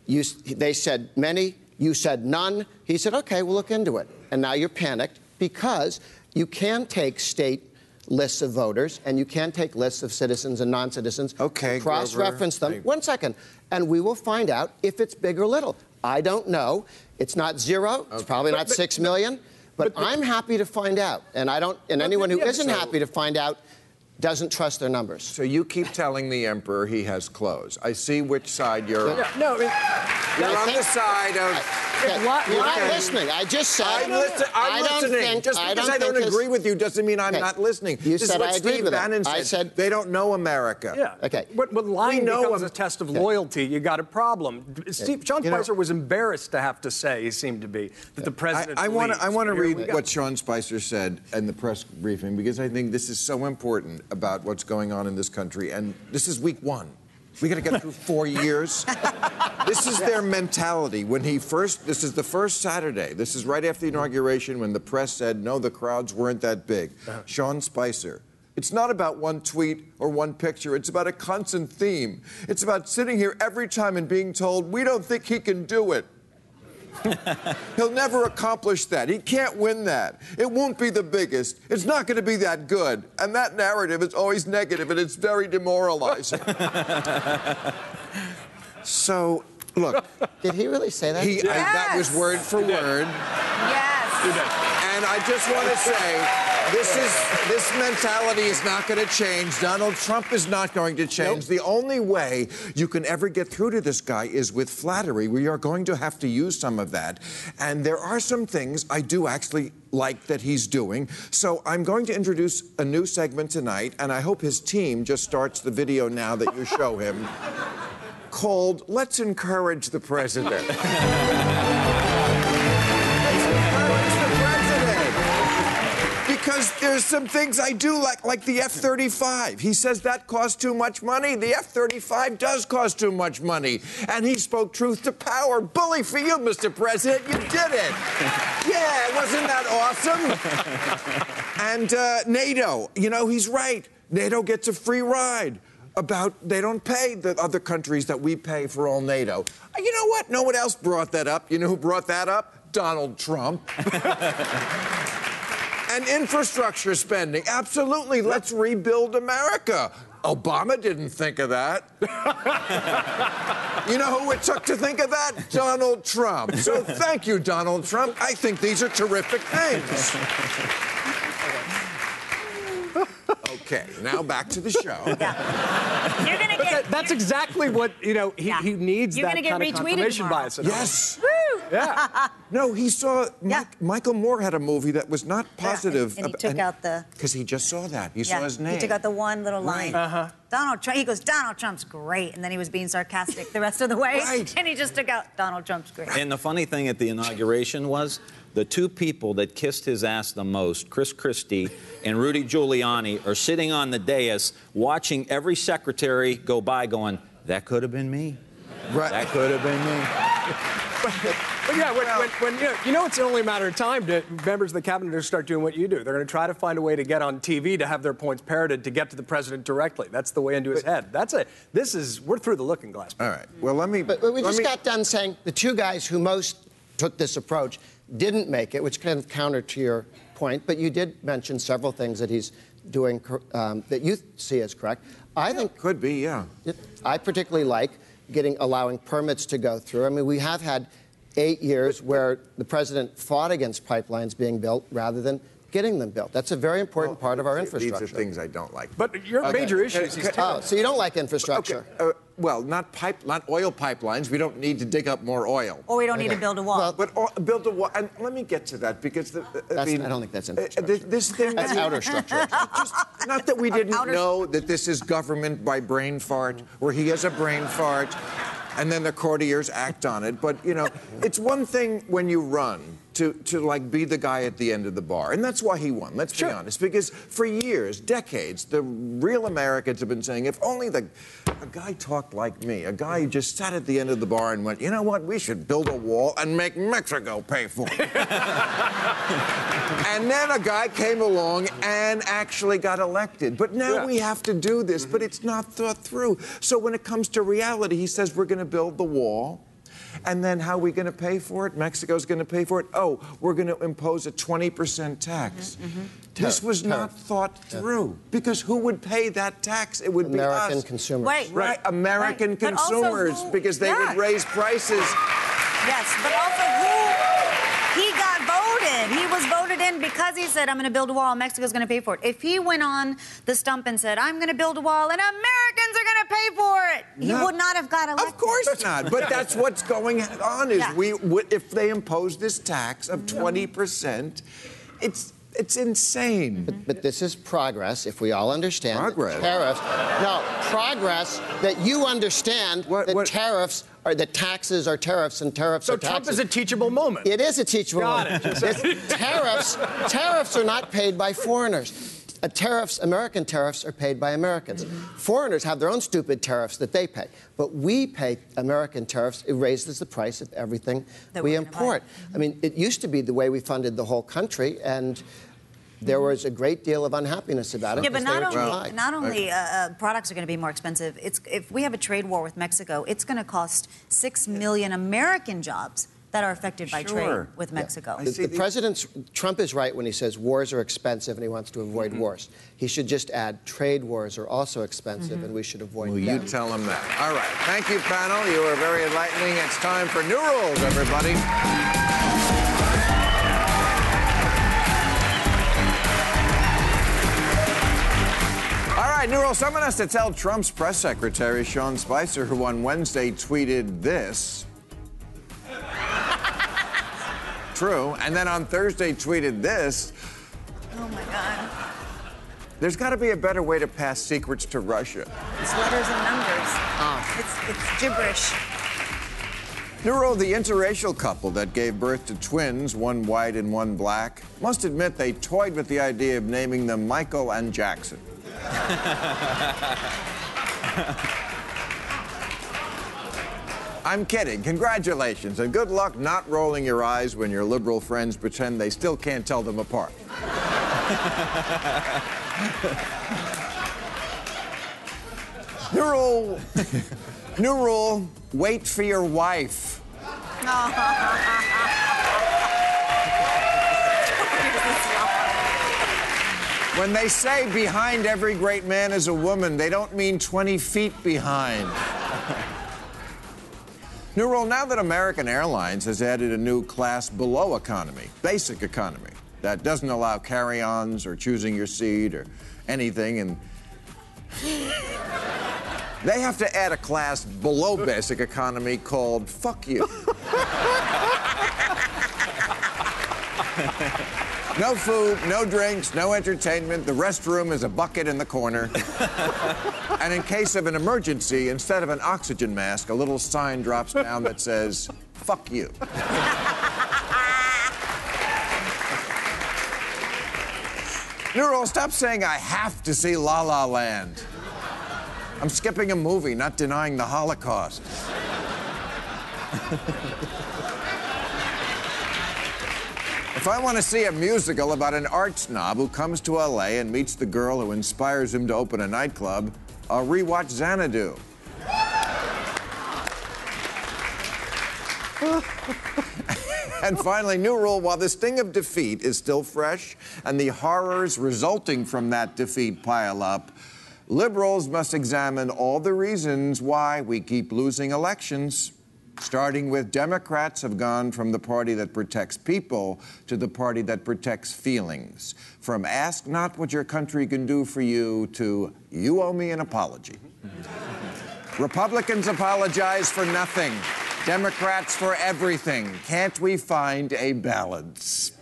You, they said many. You said none. He said, okay, we'll look into it. And now you're panicked because you can take state lists of voters and you can take lists of citizens and non-citizens. Okay, Cross-reference them. I- One second, and we will find out if it's big or little. I don't know. It's not zero. It's probably not but- six million. But, I'm happy to find out, and I don't. And anyone who yeah, isn't so- happy to find out doesn't trust their numbers. So you keep telling the emperor he has clothes. I see which side you're on. Yeah, no, it, You're I on think- the side of. Okay, why- You're not listening. I just said. I'm, listen, I'm I don't listening. think- Just I because don't I don't, agree with you doesn't mean I'm Okay. not listening. You this is said what I agreed Steve with it. Bannon I said. said- they don't know America. Yeah. Okay. But when lying know becomes him. a test of loyalty, you got a problem. Steve, Sean You know- Spicer was embarrassed to have to say, he seemed to be, that the president. I want to. I want to read what Sean Spicer said in the press briefing because I think this is so important about what's going on in this country. And this is week one. We got to get through four years. This is their mentality. When he first, this is the first Saturday. This is right after the inauguration when the press said no, the crowds weren't that big. Uh-huh. Sean Spicer. It's not about one tweet or one picture. It's about a constant theme. It's about sitting here every time and being told, we don't think he can do it. He'll never accomplish that. He can't win that. It won't be the biggest. It's not going to be that good. And that narrative is always negative and it's very demoralizing. so, look, Did he really say that? he, I, that was word for word. Yes. And I just want to say, this is this mentality is not going to change. Donald Trump is not going to change. The only way you can ever get through to this guy is with flattery. We are going to have to use some of that. And there are some things I do actually like that he's doing. So I'm going to introduce a new segment tonight, and I hope his team just starts the video now that you show him. Called Let's Encourage the President. Because there's some things I do like, like the F 35. He says that costs too much money. The F 35 does cost too much money. And he spoke truth to power. Bully for you, Mr. President. You did it. Yeah, wasn't that awesome? and uh, NATO, you know, he's right. NATO gets a free ride. About they don't pay the other countries that we pay for all NATO. Uh, You know what? No one else brought that up. You know who brought that up? Donald Trump. and infrastructure spending. Absolutely. Let's rebuild America. Obama didn't think of that. you know who it took to think of that? Donald Trump. So thank you, Donald Trump. I think these are terrific things. Okay, now back to the show. You're gonna But that, get. that's exactly what, you know, he, Yeah. he needs You're that gonna get kind of retweeted confirmation tomorrow. bias. Yes. Woo! Yeah. No, he saw Yeah. Mike, Michael Moore had a movie that was not positive. and he took out the- because he just saw that. He saw his name. he took out the one little line. Right. Uh-huh. Donald Trump. He goes, Donald Trump's great, and then he was being sarcastic the rest of the way, Right. and he just took out Donald Trump's great. And the funny thing at the inauguration was the two people that kissed his ass the most, Chris Christie and Rudy Giuliani, are sitting on the dais watching every secretary go by going, that could have been me. Right. That could have been me. But yeah, when, when, when you, know, you know it's only a matter of time to members of the cabinet to start doing what you do. They're going to try to find a way to get on TV to have their points parroted to get to the president directly. That's the way into his head. That's a. This is we're through the looking glass. All right. Well, let me. But, but we just me- got done saying the two guys who most took this approach, didn't make it, which kind of counter to your point, but you did mention several things that he's doing um, that you see as correct. I think could be, yeah. I particularly like getting allowing permits to go through. I mean, we have had eight years where the president fought against pipelines being built rather than getting them built. That's a very important well, part of our infrastructure. These are things I don't like. But your okay. major issue is oh, so you don't like infrastructure? Okay. Uh, well, not pipe, not oil pipelines. We don't need to dig up more oil. Or we don't okay. need to build a wall. Well, but uh, build a wall. And let me get to that because the, I, mean, I don't think that's uh, infrastructure. Uh, this thing. That's outer structure. Just, not that we didn't outer... know that this is government by brain fart, where he has a brain fart, and then the courtiers act on it. But you know, it's one thing when you run to, to like be the guy at the end of the bar. And that's why he won, let's sure. be honest. Because for years, decades, the real Americans have been saying, if only the a guy talked like me, a guy who just sat at the end of the bar and went, you know what, we should build a wall and make Mexico pay for it. and then a guy came along and actually got elected. But now yeah. we have to do this, mm-hmm. but it's not thought through. So when it comes to reality, he says we're going to build the wall. And then how are we going to pay for it? Mexico's going to pay for it? Oh, we're going to impose a 20% tax. Mm-hmm, mm-hmm. This was Tariff. not thought through yeah. because who would pay that tax? It would American be American consumers. Right, right. right. American right. consumers who, because they yeah. would raise prices. Yes, but also who he got voted. He was voted in because he said, I'm going to build a wall, Mexico's going to pay for it. If he went on the stump and said, I'm going to build a wall and Americans are going to pay for it, he no, would not have got elected. Of course not. But that's what's going on is yeah. we if they impose this tax of 20%, it's it's insane. But, but, this is progress, if we all understand progress. tariffs. No, progress that you understand what, that what? tariffs are that taxes are tariffs and tariffs so are taxes. So Trump is a teachable moment. It is a teachable Got moment. It. tariffs, tariffs are not paid by foreigners. Uh, tariffs, American tariffs, are paid by Americans. Mm-hmm. Foreigners have their own stupid tariffs that they pay, but we pay American tariffs. It raises the price of everything that we import. I mean, it used to be the way we funded the whole country, and there was a great deal of unhappiness about it. Yeah, but not only, not only uh, uh, products are going to be more expensive. It's if we have a trade war with Mexico, it's going to cost six million American jobs that are affected by sure. trade with Mexico. Yeah. The, the president Trump is right when he says wars are expensive and he wants to avoid mm-hmm. wars. He should just add trade wars are also expensive mm-hmm. and we should avoid Will them. you tell him that? All right. Thank you, panel. You were very enlightening. It's time for new rules, everybody. right, new rule. Someone has to tell Trump's press secretary, Sean Spicer, who on Wednesday tweeted this. True. And then on Thursday tweeted this. Oh my God. There's got to be a better way to pass secrets to Russia. It's letters and numbers. Oh. It's, it's gibberish. Nero, the interracial couple that gave birth to twins, one white and one black, must admit they toyed with the idea of naming them Michael and Jackson. I'm kidding. Congratulations, and good luck not rolling your eyes when your liberal friends pretend they still can't tell them apart. new rule. New rule. Wait for your wife. When they say behind every great man is a woman, they don't mean 20 feet behind. New rule now that American Airlines has added a new class below economy, basic economy, that doesn't allow carry ons or choosing your seat or anything, and they have to add a class below basic economy called fuck you. No food, no drinks, no entertainment. The restroom is a bucket in the corner. and in case of an emergency, instead of an oxygen mask, a little sign drops down that says, fuck you. Neural, stop saying I have to see La La Land. I'm skipping a movie, not denying the Holocaust. If I want to see a musical about an art snob who comes to LA and meets the girl who inspires him to open a nightclub, I'll rewatch Xanadu. and finally, new rule while the sting of defeat is still fresh and the horrors resulting from that defeat pile up, liberals must examine all the reasons why we keep losing elections. Starting with Democrats have gone from the party that protects people to the party that protects feelings. From ask not what your country can do for you to you owe me an apology. Republicans apologize for nothing. Democrats for everything. Can't we find a balance?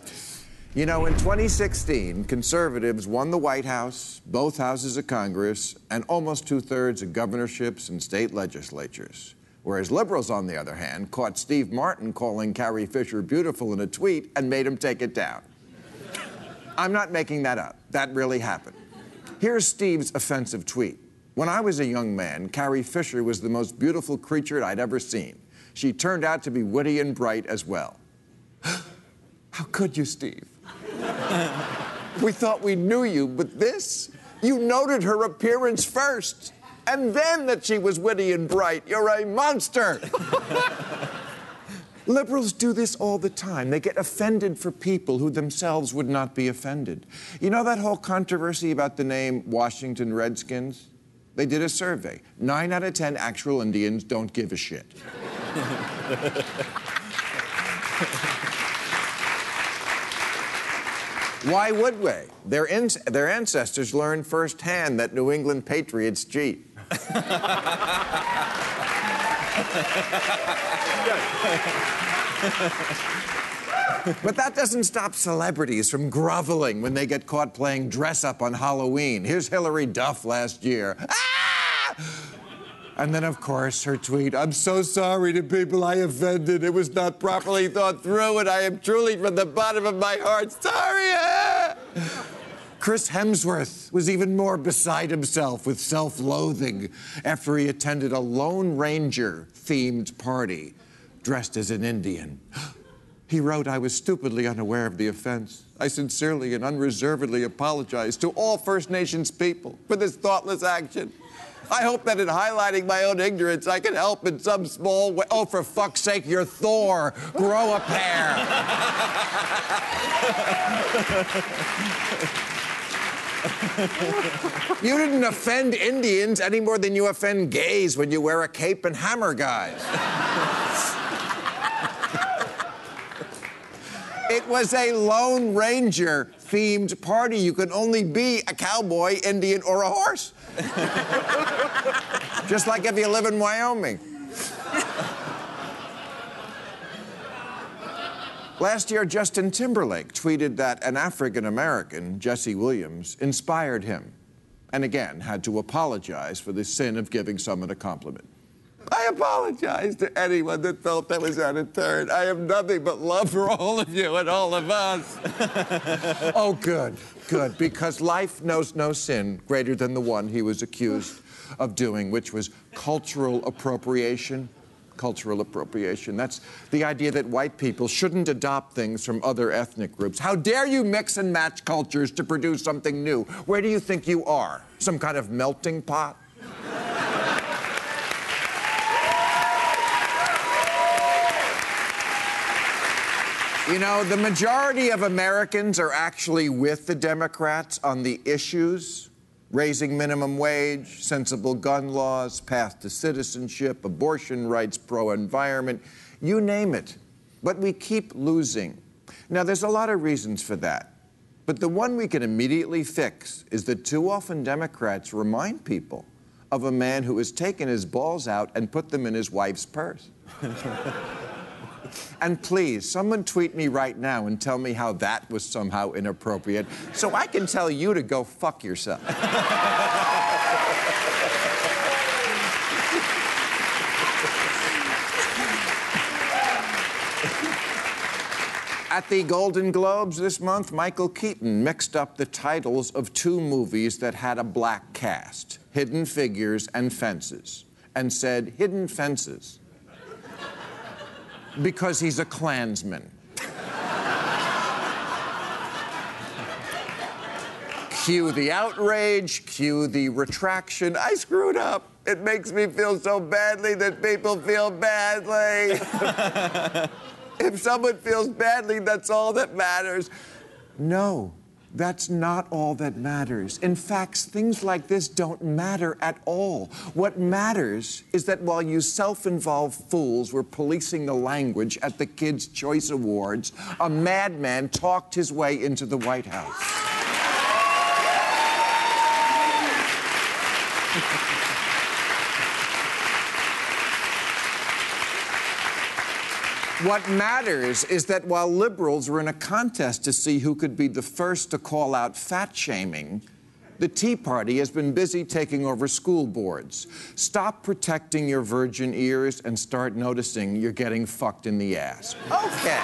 You know, in 2016, conservatives won the White House, both houses of Congress, and almost two thirds of governorships and state legislatures. Whereas liberals, on the other hand, caught Steve Martin calling Carrie Fisher beautiful in a tweet and made him take it down. I'm not making that up. That really happened. Here's Steve's offensive tweet. When I was a young man, Carrie Fisher was the most beautiful creature I'd ever seen. She turned out to be witty and bright as well. How could you, Steve? we thought we knew you, but this? You noted her appearance first and then that she was witty and bright. You're a monster. Liberals do this all the time. They get offended for people who themselves would not be offended. You know that whole controversy about the name Washington Redskins? They did a survey. Nine out of ten actual Indians don't give a shit. Why would we? Their, their ancestors learned firsthand that New England patriots cheat. But that doesn't stop celebrities from groveling when they get caught playing dress up on Halloween. Here's Hilary Duff last year. Ah! And then, of course, her tweet I'm so sorry to people I offended. It was not properly thought through, and I am truly, from the bottom of my heart, sorry. Ah! Chris Hemsworth was even more beside himself with self loathing after he attended a Lone Ranger themed party dressed as an Indian. He wrote, I was stupidly unaware of the offense. I sincerely and unreservedly apologize to all First Nations people for this thoughtless action. I hope that in highlighting my own ignorance, I can help in some small way. Oh, for fuck's sake, you're Thor. Grow a pair. you didn't offend Indians any more than you offend gays when you wear a cape and hammer guys. it was a Lone Ranger themed party. You could only be a cowboy, Indian, or a horse. Just like if you live in Wyoming. Last year, Justin Timberlake tweeted that an African American, Jesse Williams, inspired him, and again had to apologize for the sin of giving someone a compliment. I apologize to anyone that felt that was out of turn. I have nothing but love for all of you and all of us. oh, good, good, because life knows no sin greater than the one he was accused of doing, which was cultural appropriation cultural appropriation. That's the idea that white people shouldn't adopt things from other ethnic groups. How dare you mix and match cultures to produce something new? Where do you think you are? Some kind of melting pot? You know, the majority of Americans are actually with the Democrats on the issues raising minimum wage, sensible gun laws, path to citizenship, abortion rights, pro environment, you name it. But we keep losing. Now, there's a lot of reasons for that. But the one we can immediately fix is that too often Democrats remind people of a man who has taken his balls out and put them in his wife's purse. And please, someone tweet me right now and tell me how that was somehow inappropriate so I can tell you to go fuck yourself. At the Golden Globes this month, Michael Keaton mixed up the titles of two movies that had a black cast Hidden Figures and Fences and said, Hidden Fences because he's a Klansman. cue the outrage, cue the retraction. I screwed up. It makes me feel so badly that people feel badly. If someone feels badly, that's all that matters. No, that's not all that matters. In fact, things like this don't matter at all. What matters is that while you self involved fools were policing the language at the Kids' Choice Awards, a madman talked his way into the White House. What matters is that while liberals were in a contest to see who could be the first to call out fat shaming, the Tea Party has been busy taking over school boards. Stop protecting your virgin ears and start noticing you're getting fucked in the ass. Okay.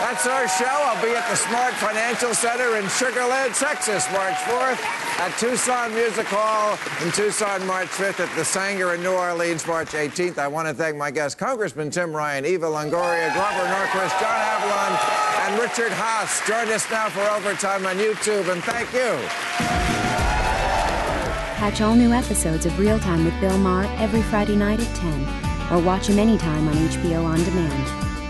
That's our show. I'll be at the Smart Financial Center in Sugar Land, Texas, March 4th, at Tucson Music Hall in Tucson, March 5th, at the Saenger in New Orleans, March 18th. I want to thank my guests, Congressman Tim Ryan, Eva Longoria, Grover Norquist, John Avlon, and Richard Haass. Join us now for Overtime on YouTube, and thank you. Catch all new episodes of Real Time with Bill Maher every Friday night at 10, or watch him anytime on HBO On Demand.